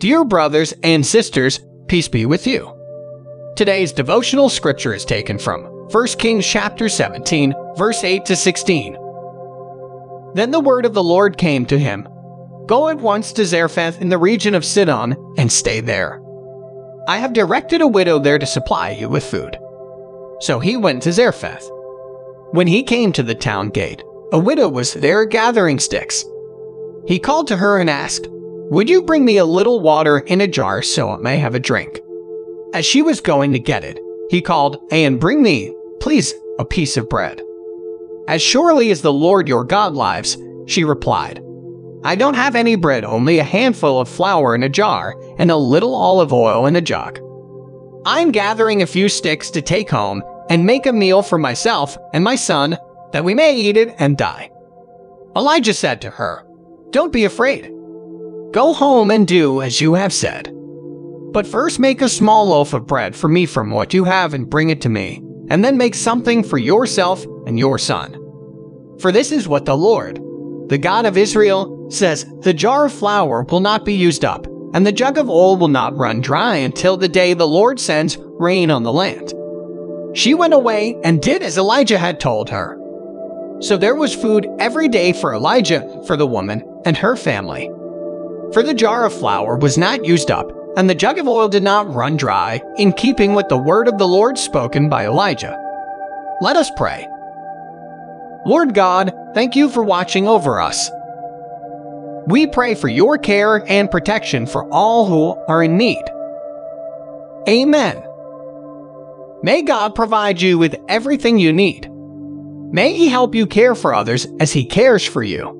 Dear brothers and sisters, peace be with you. Today's devotional scripture is taken from 1 Kings chapter 17, verse 8 to 16. Then the word of the Lord came to him Go at once to Zarephath in the region of Sidon and stay there. I have directed a widow there to supply you with food. So he went to Zarephath. When he came to the town gate, a widow was there gathering sticks. He called to her and asked, Would you bring me a little water in a jar so I may have a drink? As she was going to get it, he called, And bring me, please, a piece of bread. As surely as the Lord your God lives, she replied, I don't have any bread, only a handful of flour in a jar and a little olive oil in a jug. I'm gathering a few sticks to take home and make a meal for myself and my son, that we may eat it and die. Elijah said to her, Don't be afraid. Go home and do as you have said. But first make a small loaf of bread for me from what you have and bring it to me, and then make something for yourself and your son. For this is what the Lord, the God of Israel, says The jar of flour will not be used up, and the jug of oil will not run dry until the day the Lord sends rain on the land. She went away and did as Elijah had told her. So there was food every day for Elijah, for the woman, and her family. For the jar of flour was not used up, and the jug of oil did not run dry, in keeping with the word of the Lord spoken by Elijah. Let us pray. Lord God, thank you for watching over us. We pray for your care and protection for all who are in need. Amen. May God provide you with everything you need. May He help you care for others as He cares for you.